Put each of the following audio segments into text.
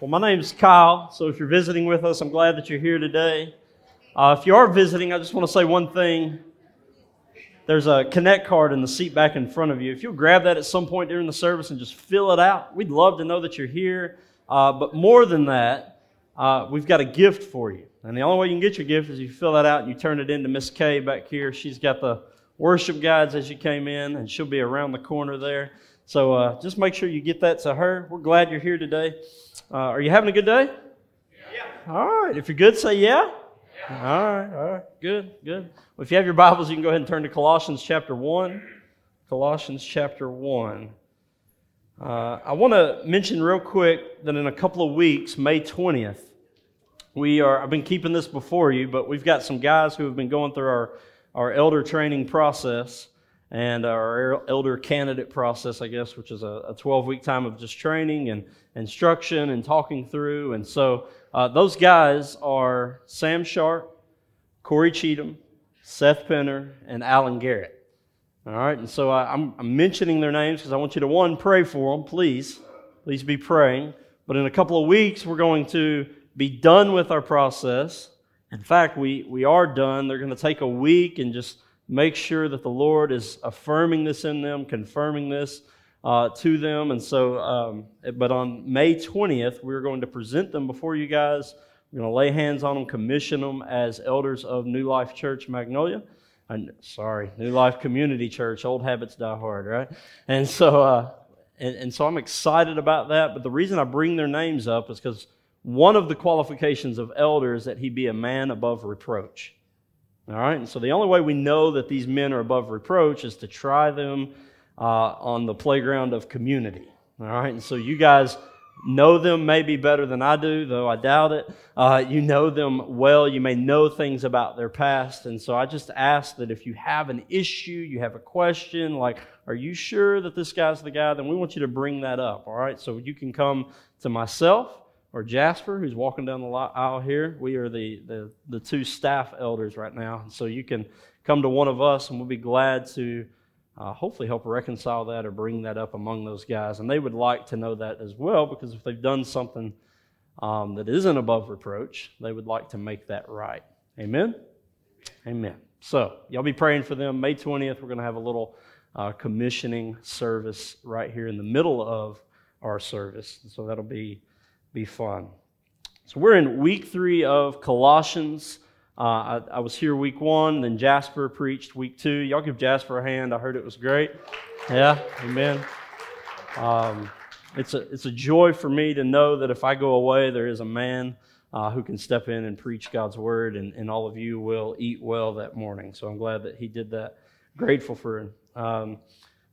Well, my name is Kyle, so if you're visiting with us, I'm glad that you're here today. Uh, if you are visiting, I just want to say one thing. There's a connect card in the seat back in front of you. If you'll grab that at some point during the service and just fill it out, we'd love to know that you're here. Uh, but more than that, uh, we've got a gift for you. And the only way you can get your gift is you fill that out and you turn it in to Miss Kay back here. She's got the worship guides as you came in, and she'll be around the corner there. So uh, just make sure you get that to her. We're glad you're here today. Uh, are you having a good day? Yeah. All right. If you're good, say yeah. yeah. All right. All right. Good. Good. Well, if you have your Bibles, you can go ahead and turn to Colossians chapter 1. Colossians chapter 1. Uh, I want to mention real quick that in a couple of weeks, May 20th, we are, I've been keeping this before you, but we've got some guys who have been going through our, our elder training process and our elder candidate process, I guess, which is a 12 week time of just training and instruction and talking through. And so uh, those guys are Sam Sharp, Corey Cheatham, Seth Penner, and Alan Garrett. All right, and so I, am mentioning their names because I want you to, one, pray for them, please. Please be praying. But in a couple of weeks, we're going to be done with our process. In fact, we, we are done. They're going to take a week and just make sure that the Lord is affirming this in them, confirming this uh, to them. And so, um, but on May 20th, we're going to present them before you guys. We're going to lay hands on them, commission them as elders of New Life Church Magnolia. And, sorry, New Life Community Church. Old habits die hard, right? And so, uh, and, and so I'm excited about that. But the reason I bring their names up is because one of the qualifications of elder is that he be a man above reproach. All right, and so the only way we know that these men are above reproach is to try them uh, on the playground of community. All right, and so you guys know them maybe better than I do, though I doubt it. Uh, you know them well. You may know things about their past. And so I just ask that if you have an issue, you have a question, like, are you sure that this guy's the guy? Then we want you to bring that up. All right, so you can come to myself or Jasper, who's walking down the aisle here. We are the, the, the two staff elders right now. So you can come to one of us, and we'll be glad to uh, hopefully help reconcile that or bring that up among those guys. And they would like to know that as well, because if they've done something um, that isn't above reproach, they would like to make that right. Amen? Amen. So, y'all be praying for them. May 20th, we're going to have a little uh, commissioning service right here in the middle of our service. So, that'll be be fun. So we're in week three of Colossians. Uh, I, I, was here week one, then Jasper preached week two. Y'all give Jasper a hand. I heard it was great. Yeah, amen. Um, it's, a, it's a joy for me to know that if I go away, there is a man uh, who can step in and preach God's word, and, and all of you will eat well that morning. So I'm glad that he did that. Grateful for him. Um,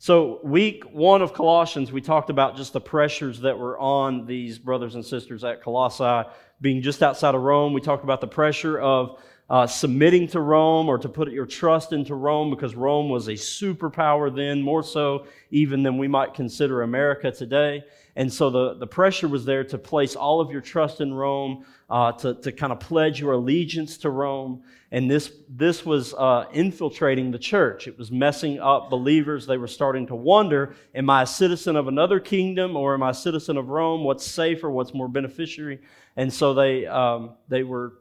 so, week one of Colossians, we talked about just the pressures that were on these brothers and sisters at Colossae being just outside of Rome. We talked about the pressure of uh, submitting to Rome or to put your trust into Rome because Rome was a superpower then, more so even than we might consider America today. And so the, the pressure was there to place all of your trust in Rome, uh, to, to kind of pledge your allegiance to Rome. And this, this was uh, infiltrating the church. It was messing up believers. They were starting to wonder Am I a citizen of another kingdom or am I a citizen of Rome? What's safer? What's more beneficiary? And so they, um, they were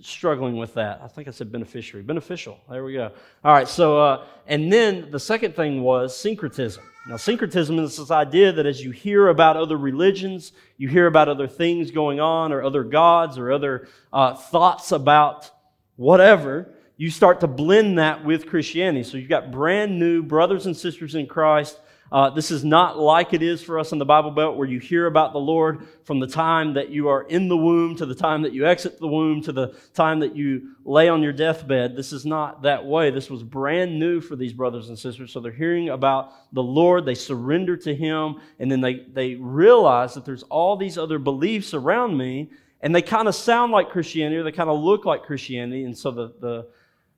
struggling with that. I think I said beneficiary. Beneficial. There we go. All right. So, uh, and then the second thing was syncretism. Now, syncretism is this idea that as you hear about other religions, you hear about other things going on, or other gods, or other uh, thoughts about whatever, you start to blend that with Christianity. So you've got brand new brothers and sisters in Christ uh, this is not like it is for us in the Bible Belt, where you hear about the Lord from the time that you are in the womb to the time that you exit the womb to the time that you lay on your deathbed. This is not that way. This was brand new for these brothers and sisters. So they're hearing about the Lord, they surrender to Him, and then they, they realize that there's all these other beliefs around me, and they kind of sound like Christianity, or they kind of look like Christianity. And so the, the,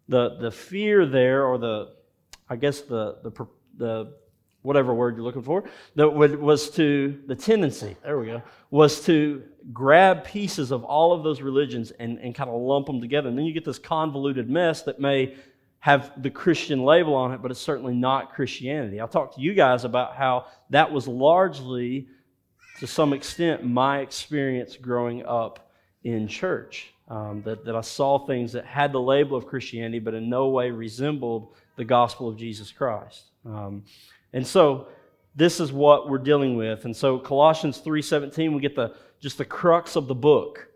the, the fear there, or the, I guess the, the, the whatever word you're looking for, that was to, the tendency, there we go, was to grab pieces of all of those religions and, and kind of lump them together. And then you get this convoluted mess that may have the Christian label on it, but it's certainly not Christianity. I'll talk to you guys about how that was largely to some extent, my experience growing up in church. Um, that, that I saw things that had the label of Christianity, but in no way resembled the gospel of Jesus Christ. Um, and so this is what we're dealing with. And so Colossians 3:17, we get the just the crux of the book.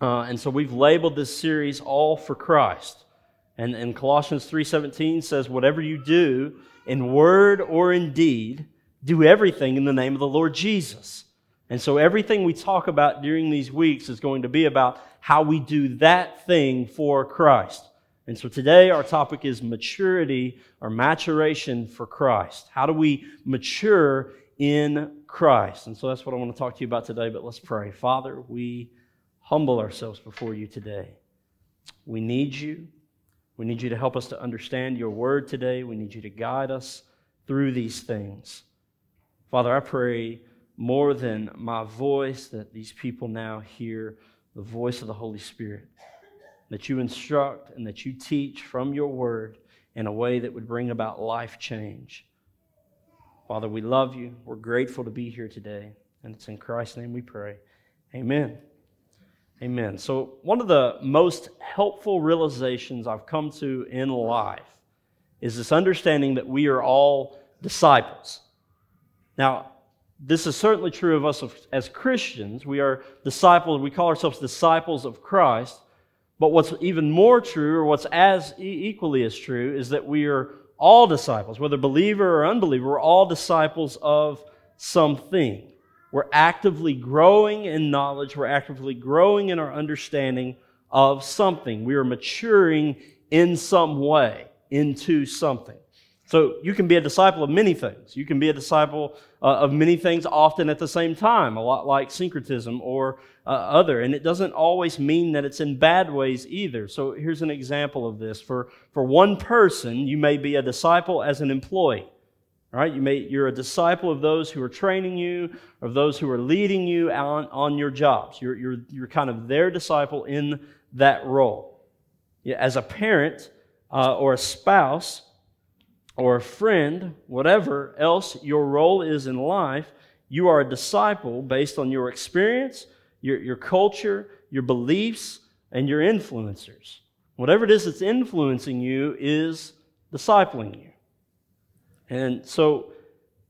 Uh, and so we've labeled this series all for Christ. And, and Colossians 3:17 says, "Whatever you do in word or in deed, do everything in the name of the Lord Jesus." And so everything we talk about during these weeks is going to be about how we do that thing for Christ. And so today our topic is maturity or maturation for Christ. How do we mature in Christ? And so that's what I want to talk to you about today, but let's pray. Father, we humble ourselves before you today. We need you. We need you to help us to understand your word today. We need you to guide us through these things. Father, I pray more than my voice that these people now hear the voice of the Holy Spirit, that you instruct and that you teach from your word in a way that would bring about life change. Father, we love you. We're grateful to be here today. And it's in Christ's name we pray. Amen. Amen. So, one of the most helpful realizations I've come to in life is this understanding that we are all disciples. Now, this is certainly true of us as Christians. We are disciples, we call ourselves disciples of Christ. But what's even more true, or what's as equally as true, is that we are all disciples, whether believer or unbeliever, we're all disciples of something. We're actively growing in knowledge, we're actively growing in our understanding of something. We are maturing in some way into something. So you can be a disciple of many things. You can be a disciple uh, of many things often at the same time, a lot like syncretism or uh, other. And it doesn't always mean that it's in bad ways either. So here's an example of this. For, for one person, you may be a disciple as an employee. Right? You may, you're a disciple of those who are training you, of those who are leading you on, on your jobs. You're, you're, you're kind of their disciple in that role. Yeah, as a parent uh, or a spouse, or a friend, whatever else your role is in life, you are a disciple based on your experience, your, your culture, your beliefs, and your influencers. Whatever it is that's influencing you is discipling you. And so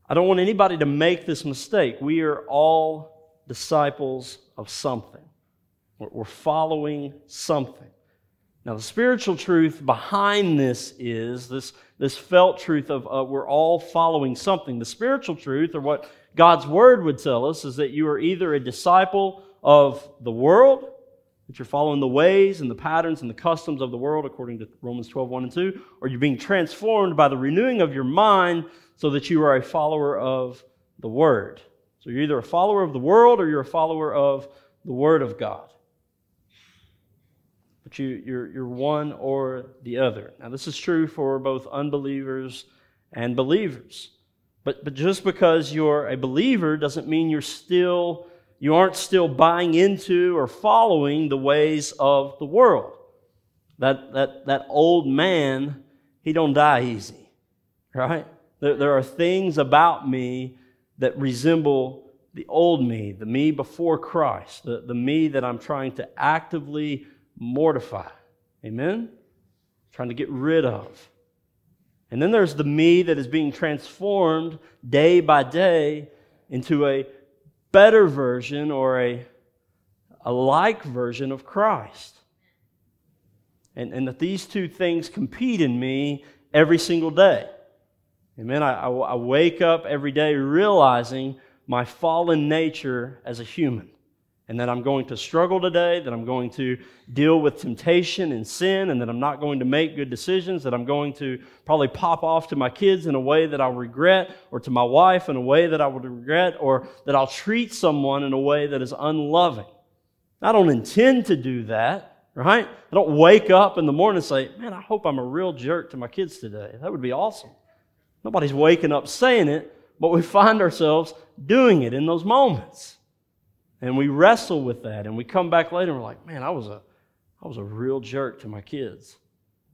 I don't want anybody to make this mistake. We are all disciples of something, we're following something. Now, the spiritual truth behind this is this, this felt truth of uh, we're all following something. The spiritual truth, or what God's word would tell us, is that you are either a disciple of the world, that you're following the ways and the patterns and the customs of the world, according to Romans 12, 1 and 2, or you're being transformed by the renewing of your mind so that you are a follower of the word. So you're either a follower of the world or you're a follower of the word of God but you, you're, you're one or the other. Now, this is true for both unbelievers and believers. But, but just because you're a believer doesn't mean you're still, you aren't still buying into or following the ways of the world. That, that, that old man, he don't die easy, right? There, there are things about me that resemble the old me, the me before Christ, the, the me that I'm trying to actively mortify. Amen? Trying to get rid of. And then there's the me that is being transformed day by day into a better version or a, a like version of Christ. And, and that these two things compete in me every single day. Amen. I, I, I wake up every day realizing my fallen nature as a human and that I'm going to struggle today, that I'm going to deal with temptation and sin, and that I'm not going to make good decisions, that I'm going to probably pop off to my kids in a way that I'll regret, or to my wife in a way that I would regret, or that I'll treat someone in a way that is unloving. I don't intend to do that, right? I don't wake up in the morning and say, man, I hope I'm a real jerk to my kids today. That would be awesome. Nobody's waking up saying it, but we find ourselves doing it in those moments. And we wrestle with that and we come back later and we're like, man, I was a, I was a real jerk to my kids.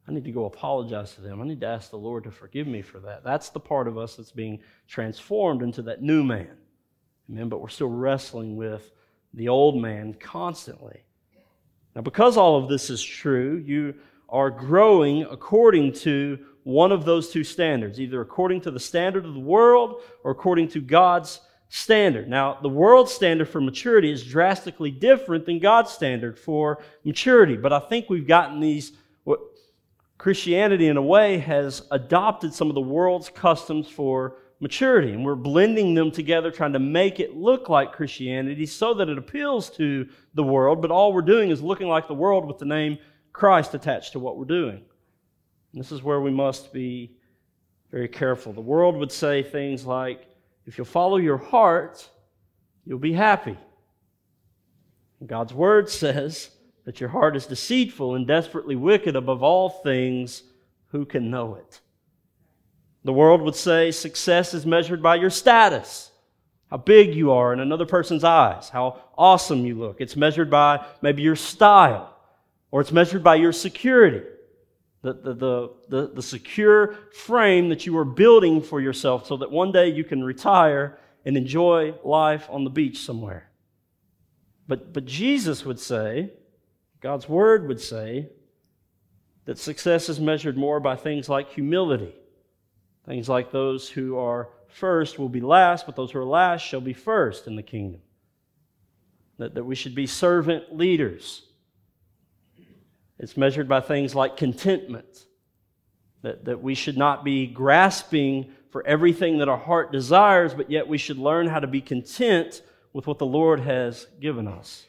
I need to go apologize to them. I need to ask the Lord to forgive me for that. That's the part of us that's being transformed into that new man. Amen. But we're still wrestling with the old man constantly. Now, because all of this is true, you are growing according to one of those two standards, either according to the standard of the world or according to God's standard. Now, the world's standard for maturity is drastically different than God's standard for maturity, but I think we've gotten these. Christianity, in a way, has adopted some of the world's customs for maturity, and we're blending them together, trying to make it look like Christianity so that it appeals to the world, but all we're doing is looking like the world with the name Christ attached to what we're doing. And this is where we must be very careful. The world would say things like, if you'll follow your heart, you'll be happy. God's word says that your heart is deceitful and desperately wicked above all things. Who can know it? The world would say success is measured by your status, how big you are in another person's eyes, how awesome you look. It's measured by maybe your style, or it's measured by your security the, the, the, the, secure frame that you are building for yourself so that one day you can retire and enjoy life on the beach somewhere. But, but Jesus would say, God's word would say, that success is measured more by things like humility. Things like those who are first will be last, but those who are last shall be first in the kingdom. That, that we should be servant leaders it's measured by things like contentment, that, that we should not be grasping for everything that our heart desires, but yet we should learn how to be content with what the Lord has given us.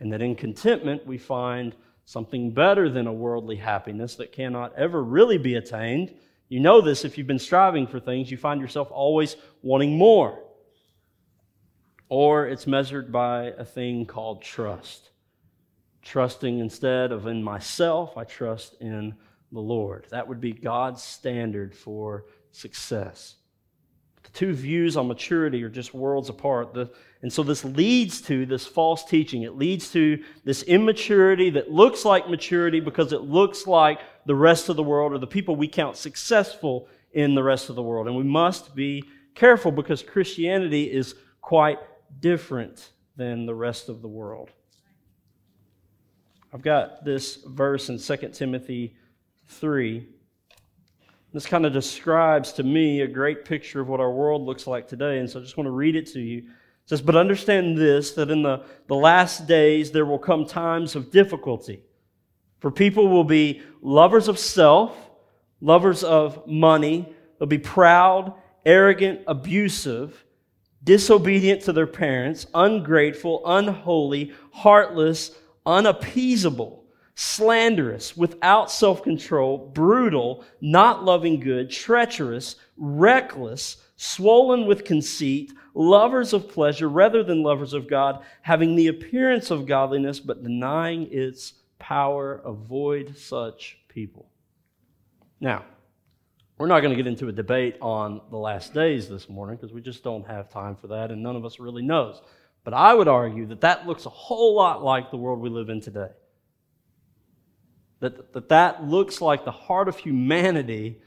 And that in contentment we find something better than a worldly happiness that cannot ever really be attained. You know this if you've been striving for things, you find yourself always wanting more. Or it's measured by a thing called trust trusting instead of in myself, I trust in the Lord. That would be God's standard for success. The two views on maturity are just worlds apart. The, and so this leads to this false teaching. It leads to this immaturity that looks like maturity because it looks like the rest of the world or the people we count successful in the rest of the world. And we must be careful because Christianity is quite different than the rest of the world. I've got this verse in 2 Timothy 3. This kind of describes to me a great picture of what our world looks like today. And so I just want to read it to you. It says, But understand this, that in the, the last days there will come times of difficulty. For people will be lovers of self, lovers of money, they'll be proud, arrogant, abusive, disobedient to their parents, ungrateful, unholy, heartless, unappeasable, slanderous, without self control, brutal, not loving good, treacherous, reckless, swollen with conceit, lovers of pleasure rather than lovers of God, having the appearance of godliness but denying its power. Avoid such people. Now, we're not going to get into a debate on the last days this morning because we just don't have time for that, and none of us really knows. But I would argue that that looks a whole lot like the world we live in today. That, that that looks like the heart of humanity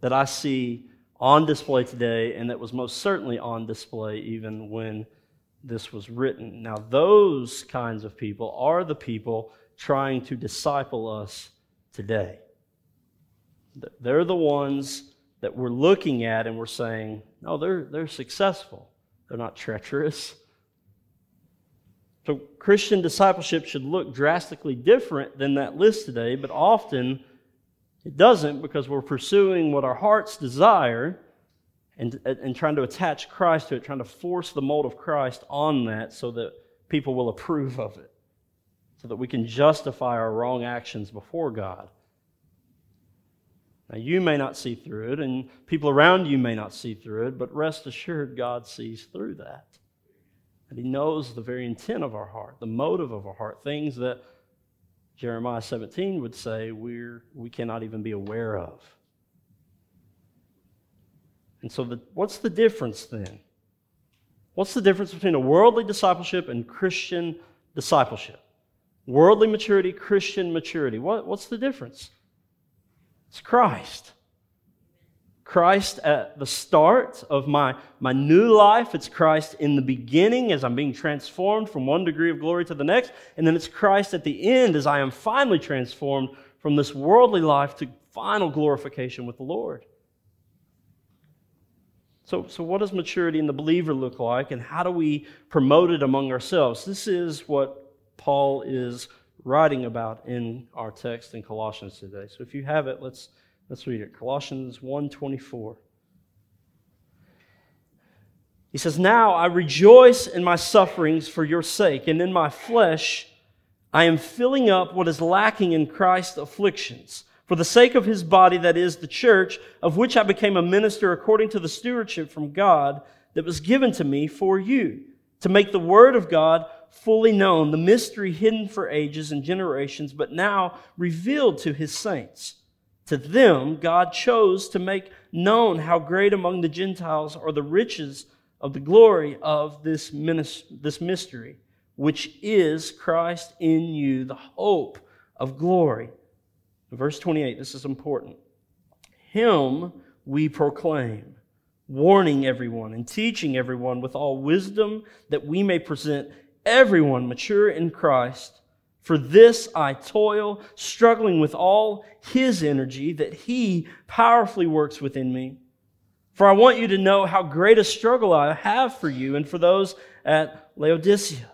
that I see on display today and that was most certainly on display even when this was written. Now, those kinds of people are the people trying to disciple us today. They're the ones that we're looking at and we're saying, no, they're, they're successful. They're not treacherous. So, Christian discipleship should look drastically different than that list today, but often it doesn't because we're pursuing what our hearts desire and, and trying to attach Christ to it, trying to force the mold of Christ on that so that people will approve of it, so that we can justify our wrong actions before God. Now, you may not see through it, and people around you may not see through it, but rest assured, God sees through that. And He knows the very intent of our heart, the motive of our heart, things that Jeremiah 17 would say we're, we cannot even be aware of. And so, the, what's the difference then? What's the difference between a worldly discipleship and Christian discipleship? Worldly maturity, Christian maturity. What, what's the difference? It's Christ. Christ at the start of my, my new life. It's Christ in the beginning as I'm being transformed from one degree of glory to the next. And then it's Christ at the end as I am finally transformed from this worldly life to final glorification with the Lord. So, so what does maturity in the believer look like, and how do we promote it among ourselves? This is what Paul is writing about in our text in Colossians today. So if you have it, let's Let's read it. Colossians 1:24. He says, "Now I rejoice in my sufferings for your sake, and in my flesh I am filling up what is lacking in Christ's afflictions." for the sake of his body, that is, the church, of which I became a minister according to the stewardship from God that was given to me for you, to make the word of God fully known, the mystery hidden for ages and generations, but now revealed to his saints. To them, God chose to make known how great among the Gentiles are the riches of the glory of this, this mystery, which is Christ in you, the hope of glory. Verse 28, this is important. Him we proclaim, warning everyone and teaching everyone with all wisdom that we may present everyone mature in Christ. For this I toil, struggling with all His energy that He powerfully works within me. For I want you to know how great a struggle I have for you and for those at Laodicea,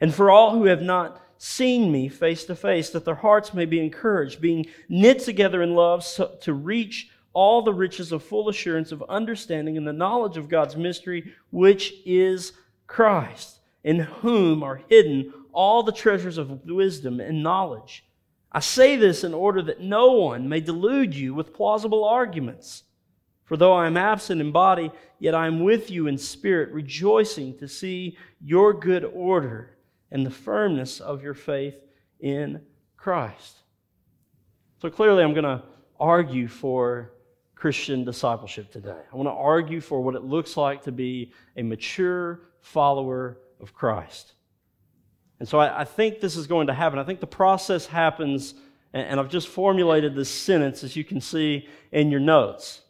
and for all who have not seen me face to face, that their hearts may be encouraged, being knit together in love so, to reach all the riches of full assurance of understanding and the knowledge of God's mystery, which is Christ, in whom are hidden all the treasures of wisdom and knowledge. I say this in order that no one may delude you with plausible arguments. For though I am absent in body, yet I am with you in spirit, rejoicing to see your good order and the firmness of your faith in Christ. So clearly, I'm going to argue for Christian discipleship today. I want to argue for what it looks like to be a mature follower of Christ. And so I, I, think this is going to happen. I think the process happens, and, and I've just formulated this sentence, as you can see in your notes.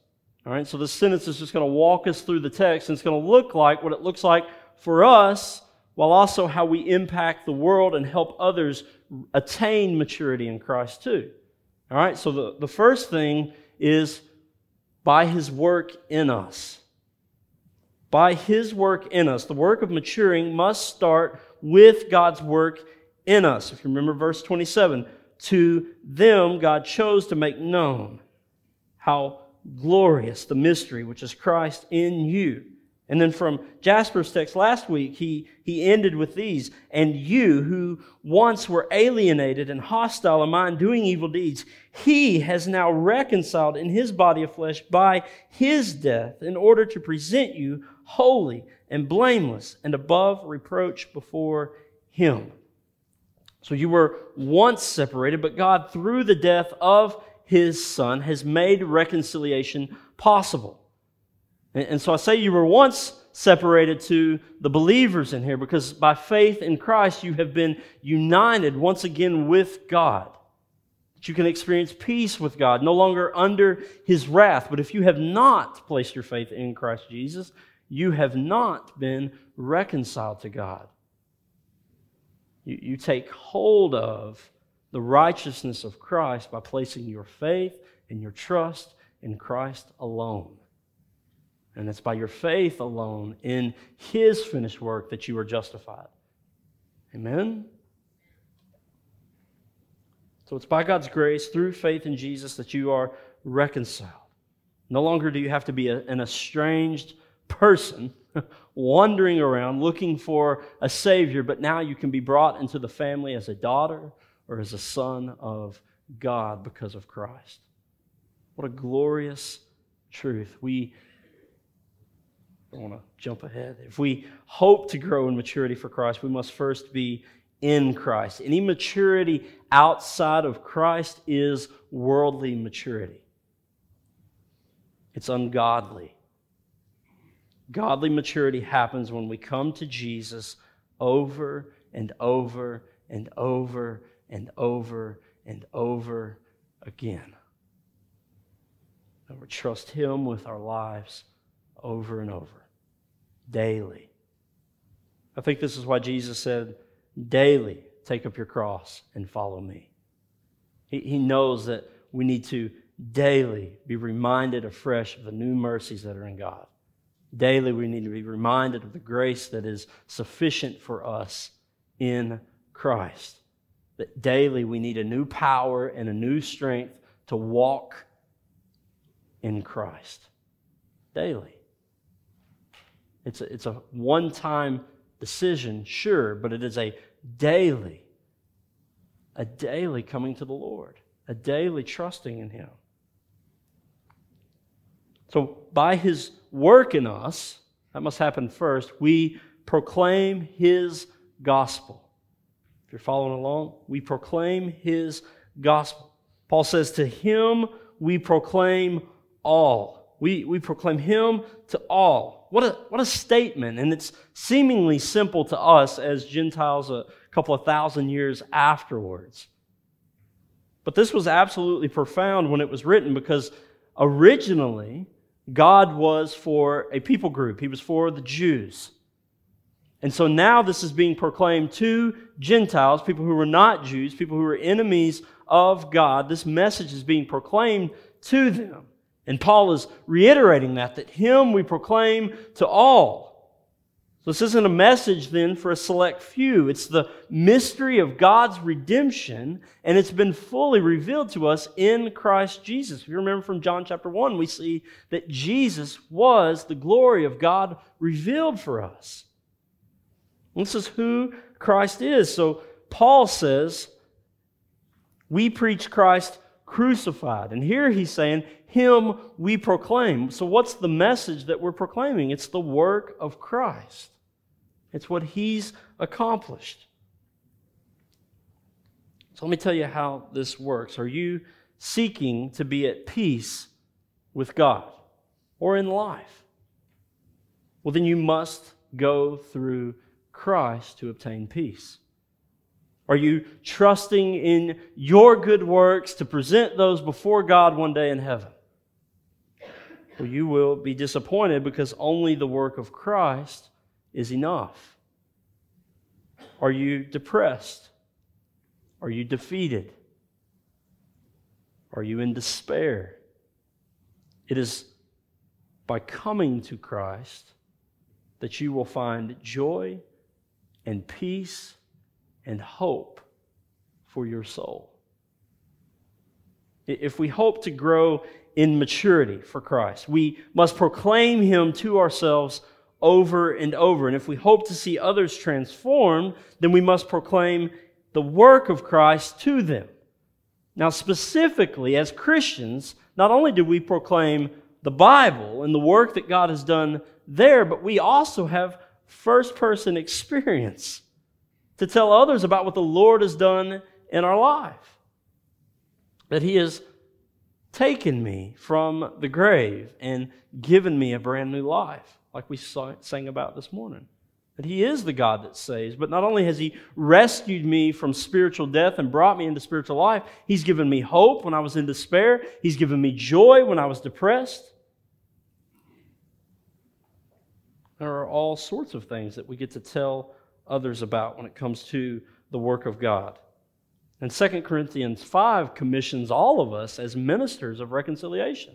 All right, so this sentence is just going to walk us through the text, and it's going to look like what it looks like for us, while also how we impact the world and help others attain maturity in Christ too. All right, so the, the first thing is by his work in us. By his work in us. The work of maturing must start with God's work in us. If you remember verse 27, to them God chose to make known how glorious the mystery which is Christ in you. And then from Jasper's text last week, he, he ended with these And you who once were alienated and hostile in mind, doing evil deeds, he has now reconciled in his body of flesh by his death in order to present you holy and blameless and above reproach before Him. So you were once separated, but God, through the death of His Son, has made reconciliation possible. And so I say you were once separated to the believers in here because by faith in Christ you have been united once again with God. That you can experience peace with God, no longer under His wrath. But if you have not placed your faith in Christ Jesus, you have not been reconciled to God. You, you take hold of the righteousness of Christ by placing your faith and your trust in Christ alone. And it's by your faith alone in His finished work that you are justified. Amen? So it's by God's grace, through faith in Jesus, that you are reconciled. No longer do you have to be an estranged person wandering around looking for a Savior, but now you can be brought into the family as a daughter or as a son of God because of Christ. What a glorious truth. We don't want to jump ahead. If we hope to grow in maturity for Christ, we must first be in Christ. Any maturity outside of Christ is worldly maturity, it's ungodly. Godly maturity happens when we come to Jesus over and over and over and over and over again. And we trust Him with our lives over and over, daily. I think this is why Jesus said, daily take up your cross and follow me. He, he knows that we need to daily be reminded afresh of the new mercies that are in God. Daily, we need to be reminded of the grace that is sufficient for us in Christ. That daily we need a new power and a new strength to walk in Christ. Daily. It's a, it's a one time decision, sure, but it is a daily, a daily coming to the Lord, a daily trusting in Him. So, by His work in us, that must happen first, we proclaim His gospel. If you're following along, we proclaim His gospel. Paul says, To Him we proclaim all. We, we proclaim Him to all. What a, what a statement. And it's seemingly simple to us as Gentiles a couple of thousand years afterwards. But this was absolutely profound when it was written because originally God was for a people group, He was for the Jews. And so now this is being proclaimed to Gentiles, people who were not Jews, people who were enemies of God. This message is being proclaimed to them. And Paul is reiterating that, that Him we proclaim to all. This isn't a message then for a select few. It's the mystery of God's redemption, and it's been fully revealed to us in Christ Jesus. If you remember from John chapter 1, we see that Jesus was the glory of God revealed for us. This is who Christ is. So Paul says, We preach Christ crucified. And here he's saying, Him we proclaim. So what's the message that we're proclaiming? It's the work of Christ. It's what he's accomplished. So let me tell you how this works. Are you seeking to be at peace with God or in life? Well, then you must go through Christ to obtain peace. Are you trusting in your good works to present those before God one day in heaven? Well, you will be disappointed because only the work of Christ is enough? Are you depressed? Are you defeated? Are you in despair? It is by coming to Christ that you will find joy and peace and hope for your soul. If we hope to grow in maturity for Christ, we must proclaim Him to ourselves over and over. And if we hope to see others transformed, then we must proclaim the work of Christ to them. Now, specifically, as Christians, not only do we proclaim the Bible and the work that God has done there, but we also have first person experience to tell others about what the Lord has done in our life. That He has taken me from the grave and given me a brand new life like we sang about this morning. That He is the God that saves. But not only has He rescued me from spiritual death and brought me into spiritual life, He's given me hope when I was in despair. He's given me joy when I was depressed. There are all sorts of things that we get to tell others about when it comes to the work of God. And 2 Corinthians 5 commissions all of us as ministers of reconciliation.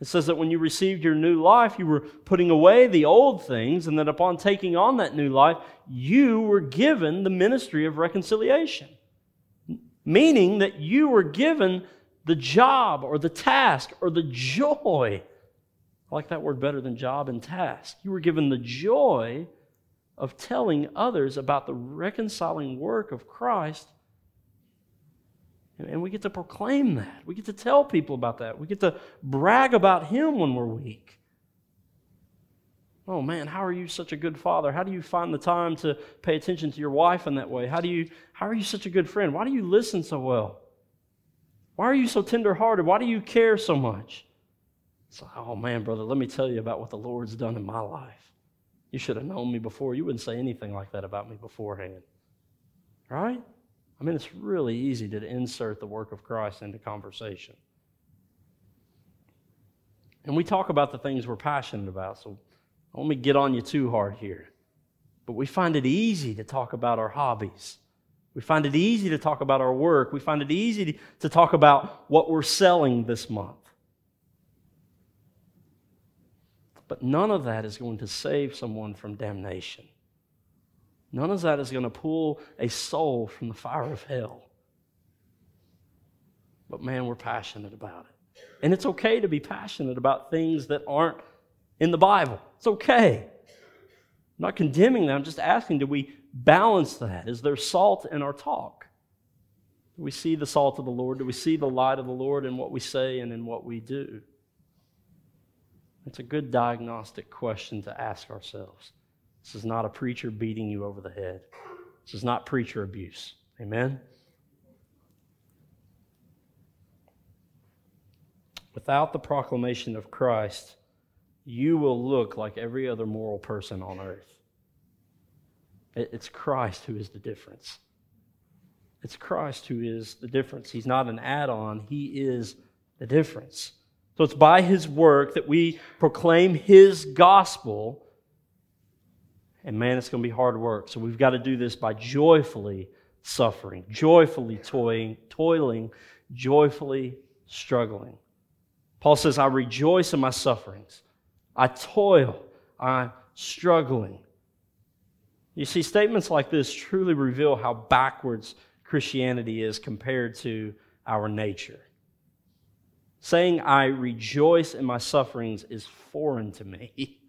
It says that when you received your new life, you were putting away the old things, and that upon taking on that new life, you were given the ministry of reconciliation. Meaning that you were given the job or the task or the joy. I like that word better than job and task. You were given the joy of telling others about the reconciling work of Christ and we get to proclaim that. We get to tell people about that. We get to brag about Him when we're weak. Oh man, how are you such a good father? How do you find the time to pay attention to your wife in that way? How do you how are you such a good friend? Why do you listen so well? Why are you so tenderhearted? Why do you care so much? It's like, oh man, brother, let me tell you about what the Lord's done in my life. You should have known me before. You wouldn't say anything like that about me beforehand. Right? I mean, it's really easy to insert the work of Christ into conversation. And we talk about the things we're passionate about, so don't let me get on you too hard here. But we find it easy to talk about our hobbies. We find it easy to talk about our work. We find it easy to talk about what we're selling this month. But none of that is going to save someone from damnation. None of that is going to pull a soul from the fire of hell. But man, we're passionate about it. And it's okay to be passionate about things that aren't in the Bible. It's okay. I'm not condemning that. I'm just asking do we balance that? Is there salt in our talk? Do we see the salt of the Lord? Do we see the light of the Lord in what we say and in what we do? It's a good diagnostic question to ask ourselves. This is not a preacher beating you over the head. This is not preacher abuse. Amen? Without the proclamation of Christ, you will look like every other moral person on earth. It's Christ who is the difference. It's Christ who is the difference. He's not an add on, He is the difference. So it's by His work that we proclaim His gospel. And man, it's going to be hard work. So we've got to do this by joyfully suffering, joyfully toiling, toiling joyfully struggling. Paul says, I rejoice in my sufferings. I toil. I'm struggling. You see, statements like this truly reveal how backwards Christianity is compared to our nature. Saying I rejoice in my sufferings is foreign to me.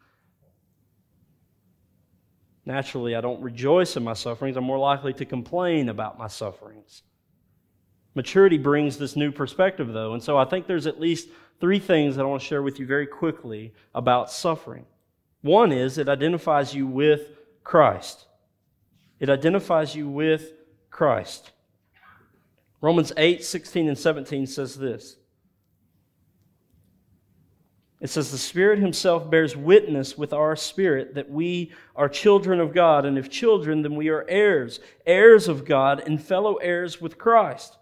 Naturally, I don't rejoice in my sufferings. I'm more likely to complain about my sufferings. Maturity brings this new perspective, though. And so I think there's at least three things that I want to share with you very quickly about suffering. One is it identifies you with Christ. It identifies you with Christ. Romans 8, 16, and 17 says this. It says, The Spirit Himself bears witness with our spirit that we are children of God, and if children, then we are heirs, heirs of God, and fellow heirs with Christ,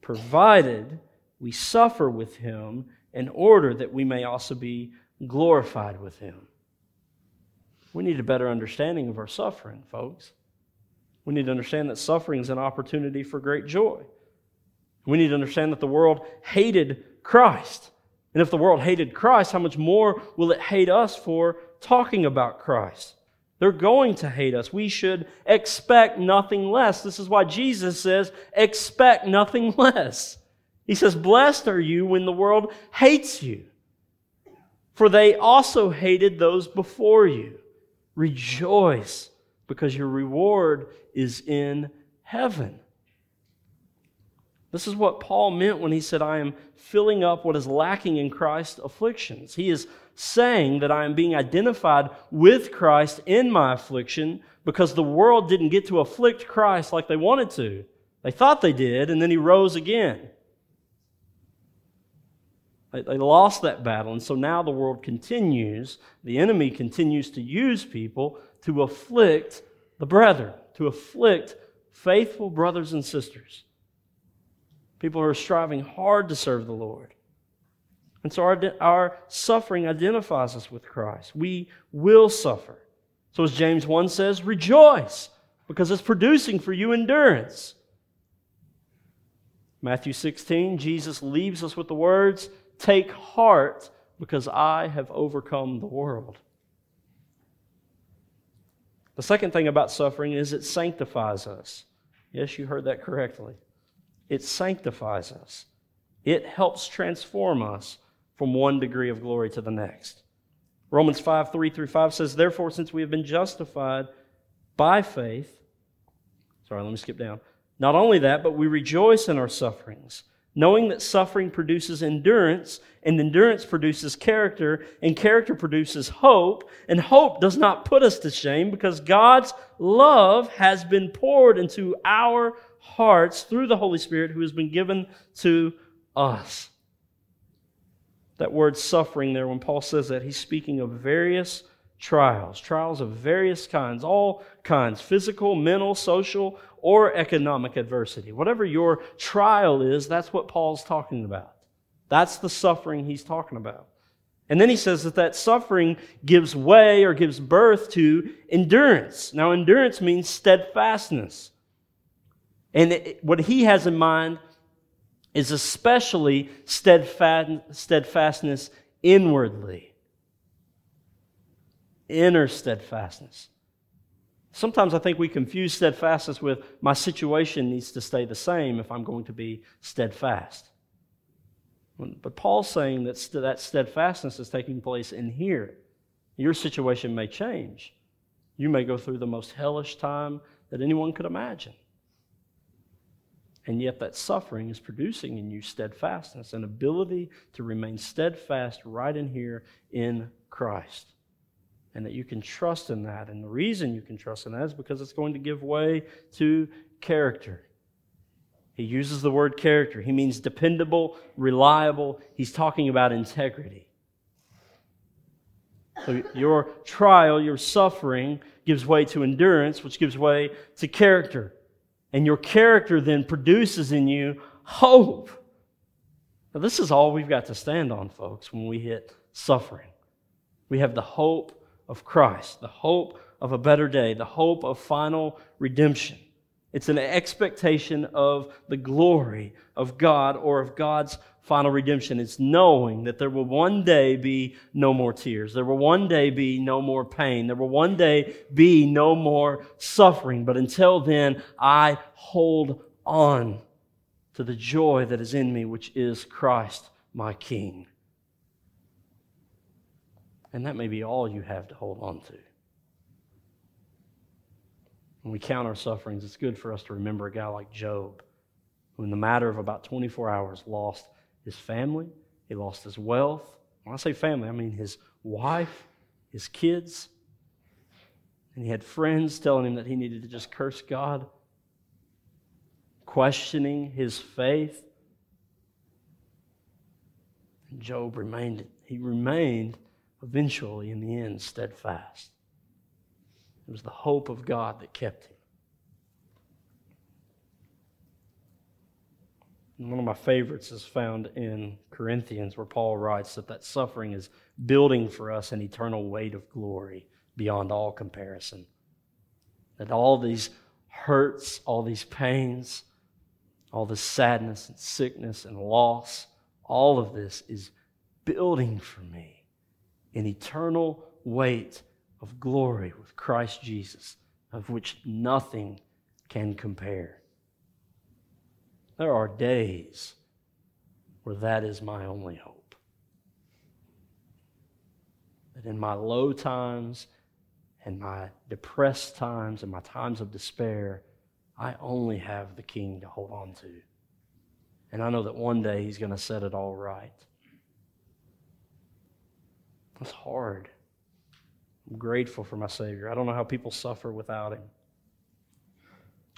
provided we suffer with Him in order that we may also be glorified with Him. We need a better understanding of our suffering, folks. We need to understand that suffering is an opportunity for great joy. We need to understand that the world hated Christ. And if the world hated Christ, how much more will it hate us for talking about Christ? They're going to hate us. We should expect nothing less. This is why Jesus says, expect nothing less. He says, Blessed are you when the world hates you, for they also hated those before you. Rejoice, because your reward is in heaven. This is what Paul meant when he said, I am filling up what is lacking in Christ's afflictions. He is saying that I am being identified with Christ in my affliction because the world didn't get to afflict Christ like they wanted to. They thought they did, and then he rose again. They, lost that battle, and so now the world continues, the enemy continues to use people to afflict the brethren, to afflict faithful brothers and sisters. People who are striving hard to serve the Lord. And so our, our suffering identifies us with Christ. We will suffer. So as James 1 says, rejoice, because it's producing for you endurance. Matthew 16, Jesus leaves us with the words, Take heart, because I have overcome the world. The second thing about suffering is it sanctifies us. Yes, you heard that correctly. It sanctifies us, it helps transform us from one degree of glory to the next. Romans 5 3 through 5 says, Therefore, since we have been justified by faith, sorry, let me skip down. Not only that, but we rejoice in our sufferings knowing that suffering produces endurance, and endurance produces character, and character produces hope, and hope does not put us to shame because God's love has been poured into our hearts through the Holy Spirit who has been given to us. That word suffering there, when Paul says that, he's speaking of various trials, trials of various kinds, all kinds physical, mental, social, or economic adversity. Whatever your trial is, that's what Paul's talking about. That's the suffering he's talking about. And then he says that that suffering gives way or gives birth to endurance. Now, endurance means steadfastness. And it, what he has in mind is especially steadfastness inwardly, inner steadfastness. Sometimes I think we confuse steadfastness with my situation needs to stay the same if I'm going to be steadfast. But Paul's saying that that steadfastness is taking place in here. Your situation may change. You may go through the most hellish time that anyone could imagine. And yet, that suffering is producing in you steadfastness, an ability to remain steadfast right in here in Christ and that you can trust in that. And the reason you can trust in that is because it's going to give way to character. He uses the word character. He means dependable, reliable. He's talking about integrity. So your trial, your suffering, gives way to endurance, which gives way to character. And your character then produces in you hope. Now, this is all we've got to stand on, folks, when we hit suffering. We have the hope of Christ, the hope of a better day, the hope of final redemption. It's an expectation of the glory of God or of God's final redemption. It's knowing that there will one day be no more tears. There will one day be no more pain. There will one day be no more suffering. But until then, I hold on to the joy that is in me, which is Christ my King. And that may be all you have to hold on to. When we count our sufferings, it's good for us to remember a guy like Job, who, in the matter of about 24 hours, lost his family, he lost his wealth. When I say family, I mean his wife, his kids. And he had friends telling him that he needed to just curse God, questioning his faith. And Job remained, he remained eventually, in the end, steadfast. It was the hope of God that kept him. And one of my favorites is found in Corinthians, where Paul writes that that suffering is building for us an eternal weight of glory beyond all comparison. That all these hurts, all these pains, all this sadness and sickness and loss, all of this is building for me an eternal weight of glory with Christ Jesus, of which nothing can compare. There are days where that is my only hope. That in my low times and my depressed times and my times of despair, I only have the King to hold on to. And I know that one day He's going to set it all right. That's hard. I'm grateful for my Savior. I don't know how people suffer without Him.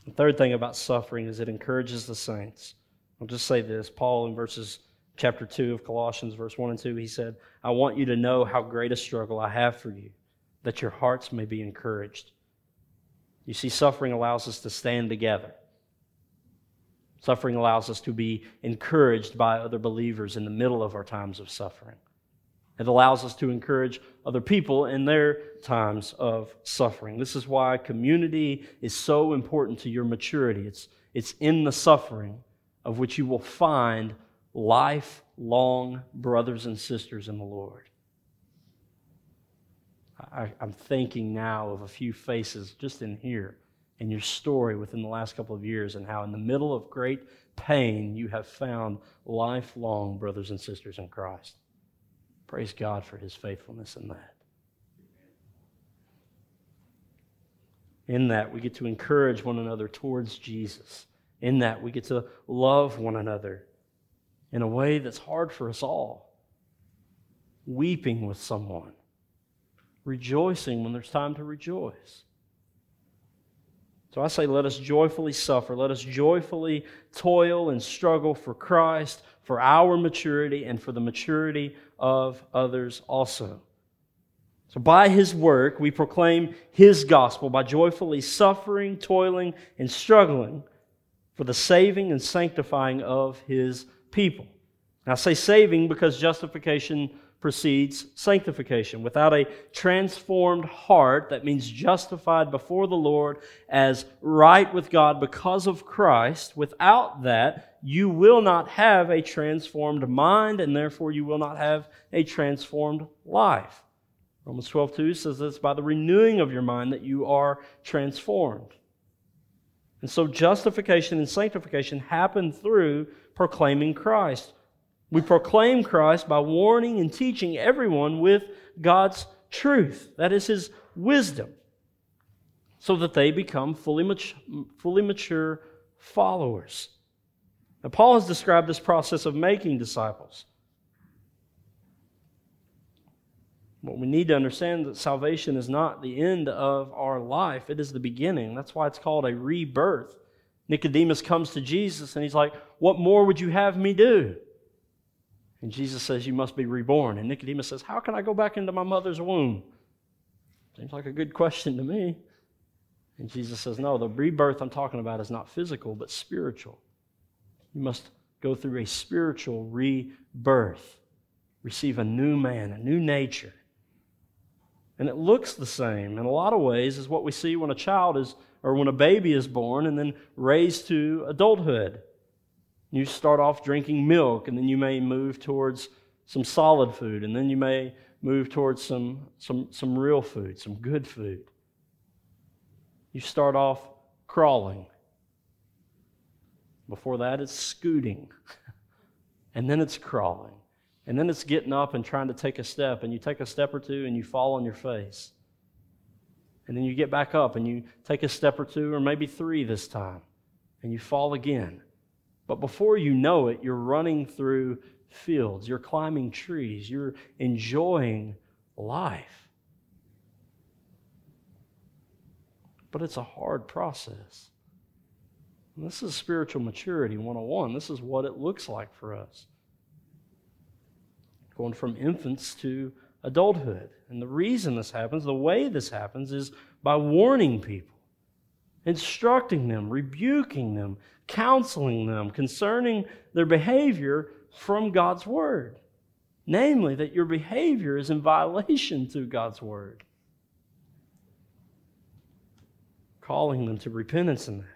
The third thing about suffering is it encourages the saints. I'll just say this. Paul, in verses chapter 2 of Colossians, verse 1 and 2, he said, I want you to know how great a struggle I have for you, that your hearts may be encouraged. You see, suffering allows us to stand together. Suffering allows us to be encouraged by other believers in the middle of our times of suffering. It allows us to encourage other people in their times of suffering. This is why community is so important to your maturity. It's, it's in the suffering of which you will find lifelong brothers and sisters in the Lord. I, am thinking now of a few faces just in here in your story within the last couple of years and how, in the middle of great pain, you have found lifelong brothers and sisters in Christ. Praise God for his faithfulness in that. In that, we get to encourage one another towards Jesus. In that, we get to love one another in a way that's hard for us all. Weeping with someone, rejoicing when there's time to rejoice. So I say, let us joyfully suffer. Let us joyfully toil and struggle for Christ, for our maturity, and for the maturity of others also. So, by his work, we proclaim his gospel by joyfully suffering, toiling, and struggling for the saving and sanctifying of his people. Now, I say saving because justification precedes sanctification. Without a transformed heart, that means justified before the Lord as right with God because of Christ, without that, you will not have a transformed mind, and therefore you will not have a transformed life. Romans 12, 2 says it's by the renewing of your mind that you are transformed. And so justification and sanctification happen through proclaiming Christ. We proclaim Christ by warning and teaching everyone with God's truth. That is His wisdom. So that they become fully mature, fully mature followers. Now, Paul has described this process of making disciples. But we need to understand that salvation is not the end of our life, it is the beginning. That's why it's called a rebirth. Nicodemus comes to Jesus and he's like, What more would you have me do? And Jesus says, You must be reborn. And Nicodemus says, How can I go back into my mother's womb? Seems like a good question to me. And Jesus says, No, the rebirth I'm talking about is not physical, but spiritual. You must go through a spiritual rebirth, receive a new man, a new nature. And it looks the same in a lot of ways as what we see when a child is, or when a baby is born and then raised to adulthood. You start off drinking milk, and then you may move towards some solid food, and then you may move towards some, some, some real food, some good food. You start off crawling. Before that, it's scooting. and then it's crawling. And then it's getting up and trying to take a step, and you take a step or two and you fall on your face. And then you get back up and you take a step or two, or maybe three this time, and you fall again. But before you know it, you're running through fields, you're climbing trees, you're enjoying life. But it's a hard process. And this is spiritual maturity 101. This is what it looks like for us going from infants to adulthood. And the reason this happens, the way this happens, is by warning people, instructing them, rebuking them, counseling them concerning their behavior from God's Word. Namely, that your behavior is in violation to God's Word. Calling them to repentance in that.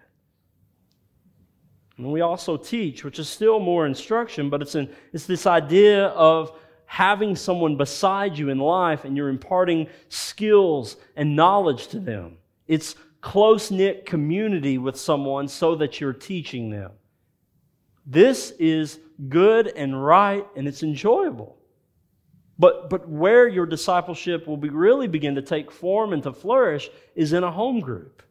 And we also teach, which is still more instruction, but it's, in, it's this idea of having someone beside you in life and you're imparting skills and knowledge to them. It's close knit community with someone so that you're teaching them. This is good and right and it's enjoyable. But, but where your discipleship will be really begin to take form and to flourish is in a home group.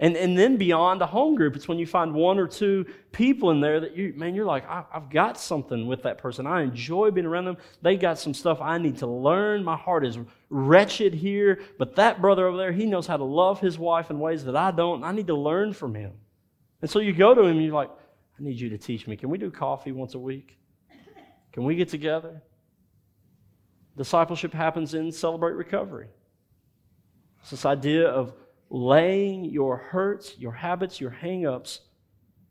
And, and then beyond the home group, it's when you find one or two people in there that you, man, you're like, I, have got something with that person. I enjoy being around them. They got some stuff I need to learn. My heart is wretched here, but that brother over there, he knows how to love his wife in ways that I don't. I need to learn from him. And so you go to him and you're like, I need you to teach me. Can we do coffee once a week? Can we get together? Discipleship happens in Celebrate Recovery. It's this idea of laying your hurts, your habits, your hangups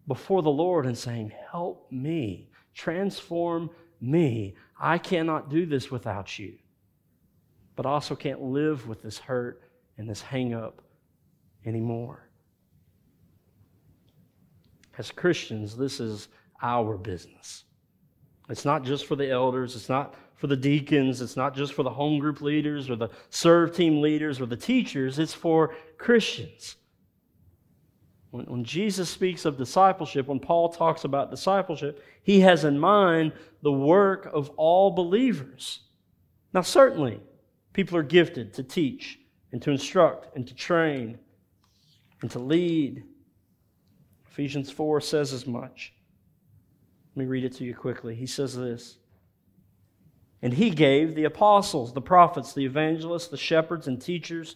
before the Lord and saying, Help me, transform me. I cannot do this without you. But I also can't live with this hurt and this hangup anymore. As Christians, this is our business. It's not just for the elders, it's not for the deacons, it's not just for the home group leaders or the serve team leaders or the teachers, it's for Christians. When, when, Jesus speaks of discipleship, when Paul talks about discipleship, he has in mind the work of all believers. Now, certainly, people are gifted to teach and to instruct and to train and to lead. Ephesians 4 says as much. Let me read it to you quickly. He says this And he gave the apostles, the prophets, the evangelists, the shepherds, and teachers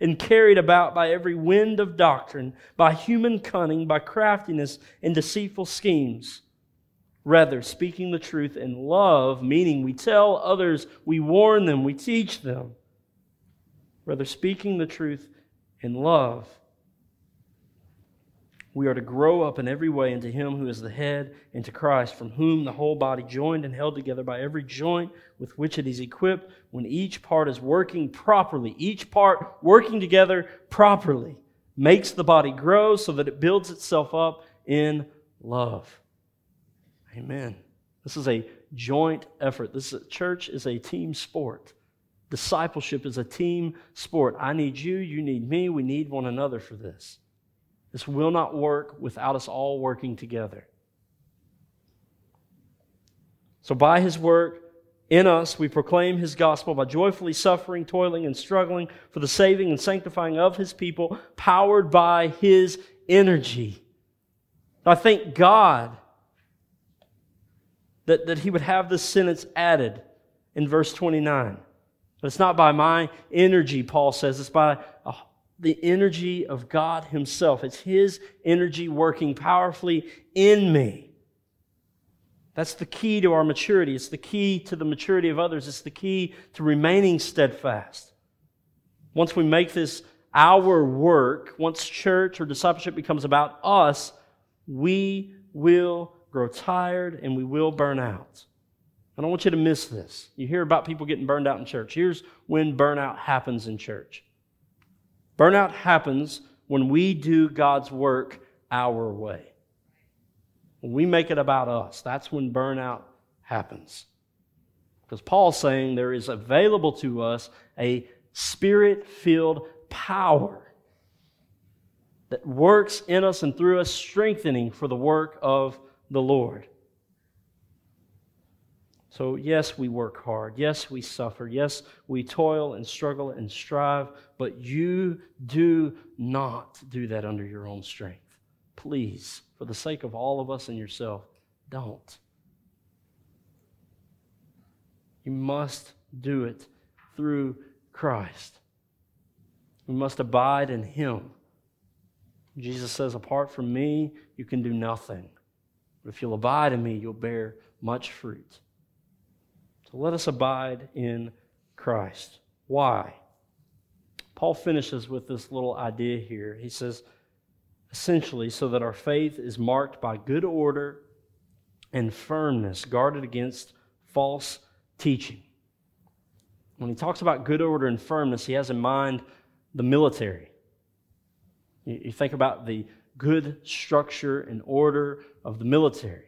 and carried about by every wind of doctrine, by human cunning, by craftiness and deceitful schemes. Rather, speaking the truth in love, meaning we tell others, we warn them, we teach them. Rather, speaking the truth in love, we are to grow up in every way into Him who is the head, into Christ, from whom the whole body, joined and held together by every joint with which it is equipped, when each part is working properly, each part working together properly, makes the body grow so that it builds itself up in love. Amen. This is a joint effort. This is, church is a team sport. Discipleship is a team sport. I need you, you need me, we need one another for this. This will not work without us all working together. So, by his work in us, we proclaim his gospel by joyfully suffering, toiling, and struggling for the saving and sanctifying of his people, powered by his energy. I thank God that, that he would have this sentence added in verse 29. But it's not by my energy, Paul says, it's by a the energy of God Himself. It's His energy working powerfully in me. That's the key to our maturity. It's the key to the maturity of others. It's the key to remaining steadfast. Once we make this our work, once church or discipleship becomes about us, we will grow tired and we will burn out. I don't want you to miss this. You hear about people getting burned out in church. Here's when burnout happens in church Burnout happens when we do God's work our way. When we make it about us, that's when burnout happens. Because Paul's saying there is available to us a spirit filled power that works in us and through us, strengthening for the work of the Lord. So, yes, we work hard. Yes, we suffer. Yes, we toil and struggle and strive, but you do not do that under your own strength. Please, for the sake of all of us and yourself, don't. You must do it through Christ. We must abide in Him. Jesus says, Apart from me, you can do nothing. But if you'll abide in me, you'll bear much fruit. So let us abide in Christ. Why? Paul finishes with this little idea here. He says, essentially, so that our faith is marked by good order and firmness, guarded against false teaching. When he talks about good order and firmness, he has in mind the military. You think about the good structure and order of the military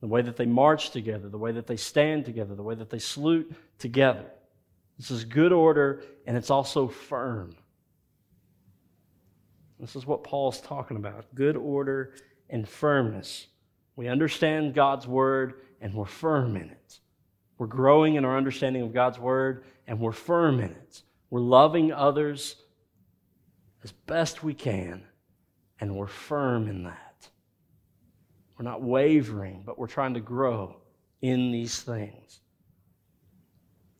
the way that they march together, the way that they stand together, the way that they salute together. This is good order and it's also firm. This is what Paul's talking about good order and firmness. We understand God's word and we're firm in it. We're growing in our understanding of God's word and we're firm in it. We're loving others as best we can and we're firm in that. We're not wavering, but we're trying to grow in these things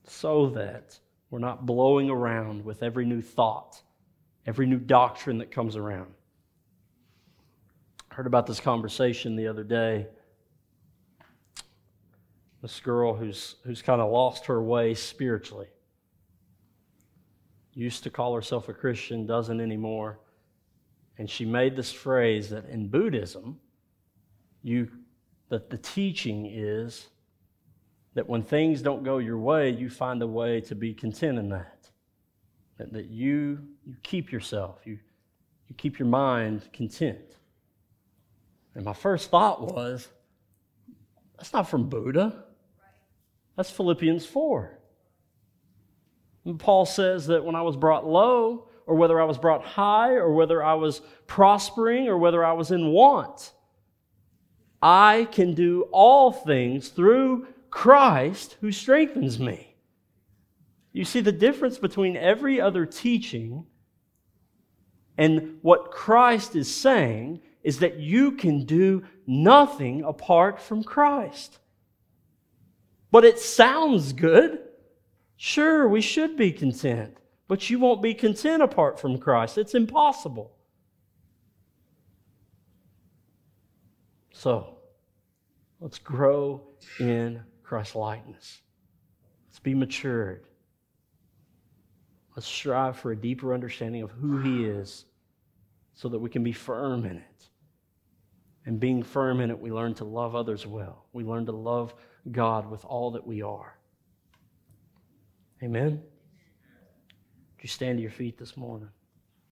so that we're not blowing around with every new thought, every new doctrine that comes around. I heard about this conversation the other day. This girl who's, who's kind of lost her way spiritually. Used to call herself a Christian, doesn't anymore. And she made this phrase that in Buddhism, you that the teaching is that when things don't go your way, you find a way to be content in that. That, that you, you keep yourself, you, you keep your mind content. And my first thought was, that's not from Buddha. That's Philippians 4. And Paul says that when I was brought low, or whether I was brought high, or whether I was prospering, or whether I was in want, I can do all things through Christ who strengthens me. You see the difference between every other teaching and what Christ is saying is that you can do nothing apart from Christ. But it sounds good. Sure, we should be content. But you won't be content apart from Christ. It's impossible. So, let's grow in Christ likeness. Let's be matured. Let's strive for a deeper understanding of who He is so that we can be firm in it. And being firm in it, we learn to love others well. We learn to love God with all that we are. Amen? Would you stand to your feet this morning?